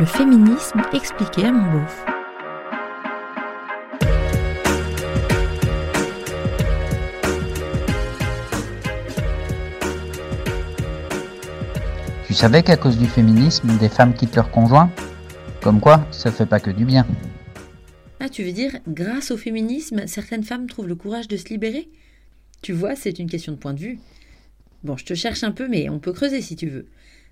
Le féminisme expliqué à mon beauf. Tu savais qu'à cause du féminisme, des femmes quittent leur conjoint? Comme quoi, ça fait pas que du bien. Ah, tu veux dire, grâce au féminisme, certaines femmes trouvent le courage de se libérer? Tu vois, c'est une question de point de vue. Bon, je te cherche un peu, mais on peut creuser si tu veux.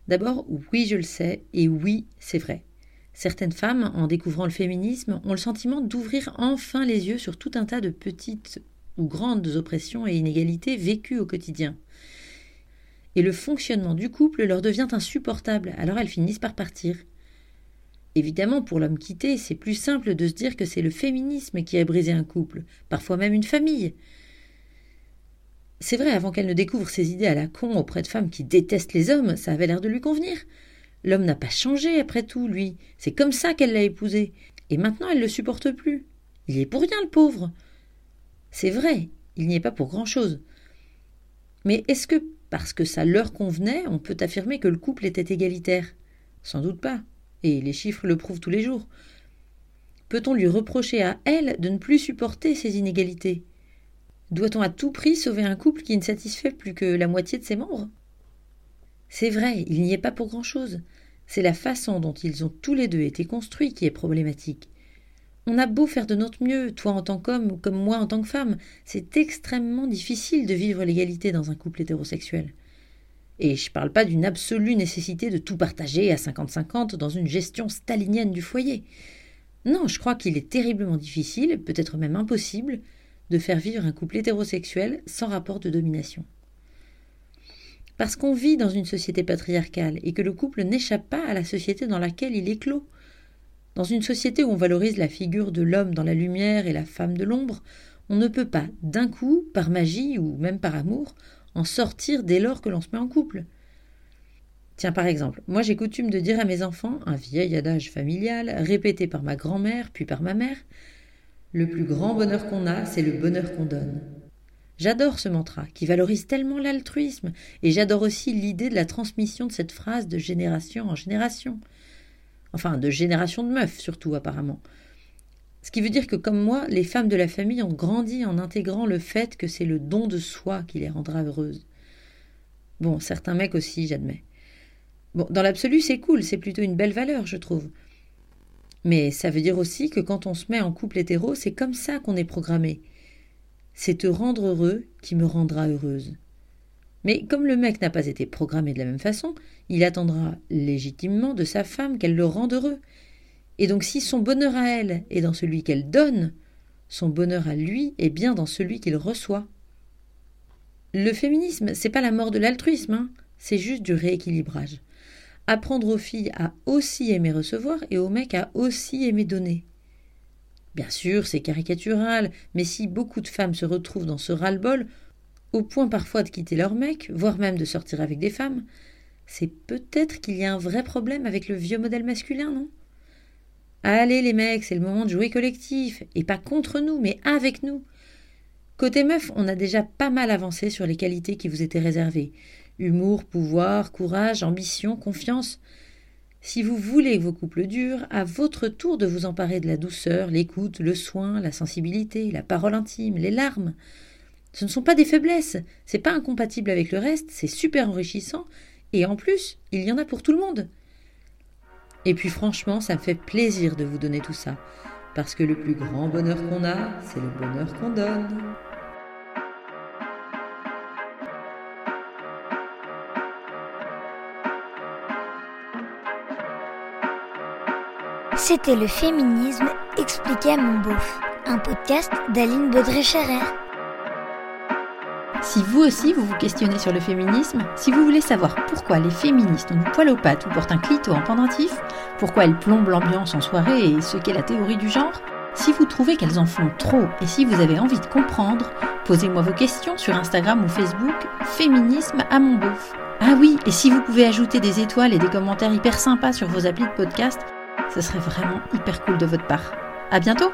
D'abord, oui, je le sais, et oui, c'est vrai. Certaines femmes, en découvrant le féminisme, ont le sentiment d'ouvrir enfin les yeux sur tout un tas de petites ou grandes oppressions et inégalités vécues au quotidien et le fonctionnement du couple leur devient insupportable, alors elles finissent par partir. Évidemment, pour l'homme quitté, c'est plus simple de se dire que c'est le féminisme qui a brisé un couple, parfois même une famille. C'est vrai, avant qu'elle ne découvre ses idées à la con auprès de femmes qui détestent les hommes, ça avait l'air de lui convenir. L'homme n'a pas changé après tout, lui. C'est comme ça qu'elle l'a épousé. Et maintenant, elle ne le supporte plus. Il y est pour rien, le pauvre. C'est vrai, il n'y est pas pour grand-chose. Mais est-ce que parce que ça leur convenait, on peut affirmer que le couple était égalitaire? Sans doute pas, et les chiffres le prouvent tous les jours. Peut-on lui reprocher à elle de ne plus supporter ces inégalités? Doit-on à tout prix sauver un couple qui ne satisfait plus que la moitié de ses membres? C'est vrai, il n'y est pas pour grand-chose. C'est la façon dont ils ont tous les deux été construits qui est problématique. On a beau faire de notre mieux, toi en tant qu'homme comme moi en tant que femme, c'est extrêmement difficile de vivre l'égalité dans un couple hétérosexuel. Et je ne parle pas d'une absolue nécessité de tout partager à 50-50 dans une gestion stalinienne du foyer. Non, je crois qu'il est terriblement difficile, peut-être même impossible, de faire vivre un couple hétérosexuel sans rapport de domination. Parce qu'on vit dans une société patriarcale et que le couple n'échappe pas à la société dans laquelle il est clos. Dans une société où on valorise la figure de l'homme dans la lumière et la femme de l'ombre, on ne peut pas, d'un coup, par magie ou même par amour, en sortir dès lors que l'on se met en couple. Tiens, par exemple, moi j'ai coutume de dire à mes enfants un vieil adage familial, répété par ma grand-mère puis par ma mère Le plus grand bonheur qu'on a, c'est le bonheur qu'on donne. J'adore ce mantra qui valorise tellement l'altruisme et j'adore aussi l'idée de la transmission de cette phrase de génération en génération enfin de génération de meufs surtout apparemment. Ce qui veut dire que comme moi, les femmes de la famille ont grandi en intégrant le fait que c'est le don de soi qui les rendra heureuses. Bon, certains mecs aussi, j'admets. Bon, dans l'absolu, c'est cool, c'est plutôt une belle valeur, je trouve. Mais ça veut dire aussi que quand on se met en couple hétéro, c'est comme ça qu'on est programmé. C'est te rendre heureux qui me rendra heureuse. Mais comme le mec n'a pas été programmé de la même façon, il attendra légitimement de sa femme qu'elle le rende heureux. Et donc si son bonheur à elle est dans celui qu'elle donne, son bonheur à lui est bien dans celui qu'il reçoit. Le féminisme, c'est pas la mort de l'altruisme, hein. c'est juste du rééquilibrage. Apprendre aux filles à aussi aimer recevoir et aux mecs à aussi aimer donner. Bien sûr, c'est caricatural, mais si beaucoup de femmes se retrouvent dans ce ras-le-bol, au point parfois de quitter leur mec, voire même de sortir avec des femmes, c'est peut-être qu'il y a un vrai problème avec le vieux modèle masculin, non? Allez les mecs, c'est le moment de jouer collectif, et pas contre nous, mais avec nous. Côté meuf, on a déjà pas mal avancé sur les qualités qui vous étaient réservées. Humour, pouvoir, courage, ambition, confiance. Si vous voulez vos couples durent, à votre tour de vous emparer de la douceur, l'écoute, le soin, la sensibilité, la parole intime, les larmes. Ce ne sont pas des faiblesses, c'est pas incompatible avec le reste, c'est super enrichissant, et en plus, il y en a pour tout le monde. Et puis franchement, ça me fait plaisir de vous donner tout ça, parce que le plus grand bonheur qu'on a, c'est le bonheur qu'on donne. C'était le féminisme expliqué à mon beauf, un podcast d'Aline Baudré-Scherer. Si vous aussi vous vous questionnez sur le féminisme, si vous voulez savoir pourquoi les féministes ont du poil aux pattes ou portent un clito en pendentif, pourquoi elles plombent l'ambiance en soirée et ce qu'est la théorie du genre, si vous trouvez qu'elles en font trop et si vous avez envie de comprendre, posez-moi vos questions sur Instagram ou Facebook, Féminisme à mon beauf. Ah oui, et si vous pouvez ajouter des étoiles et des commentaires hyper sympas sur vos applis de podcast, ce serait vraiment hyper cool de votre part. À bientôt!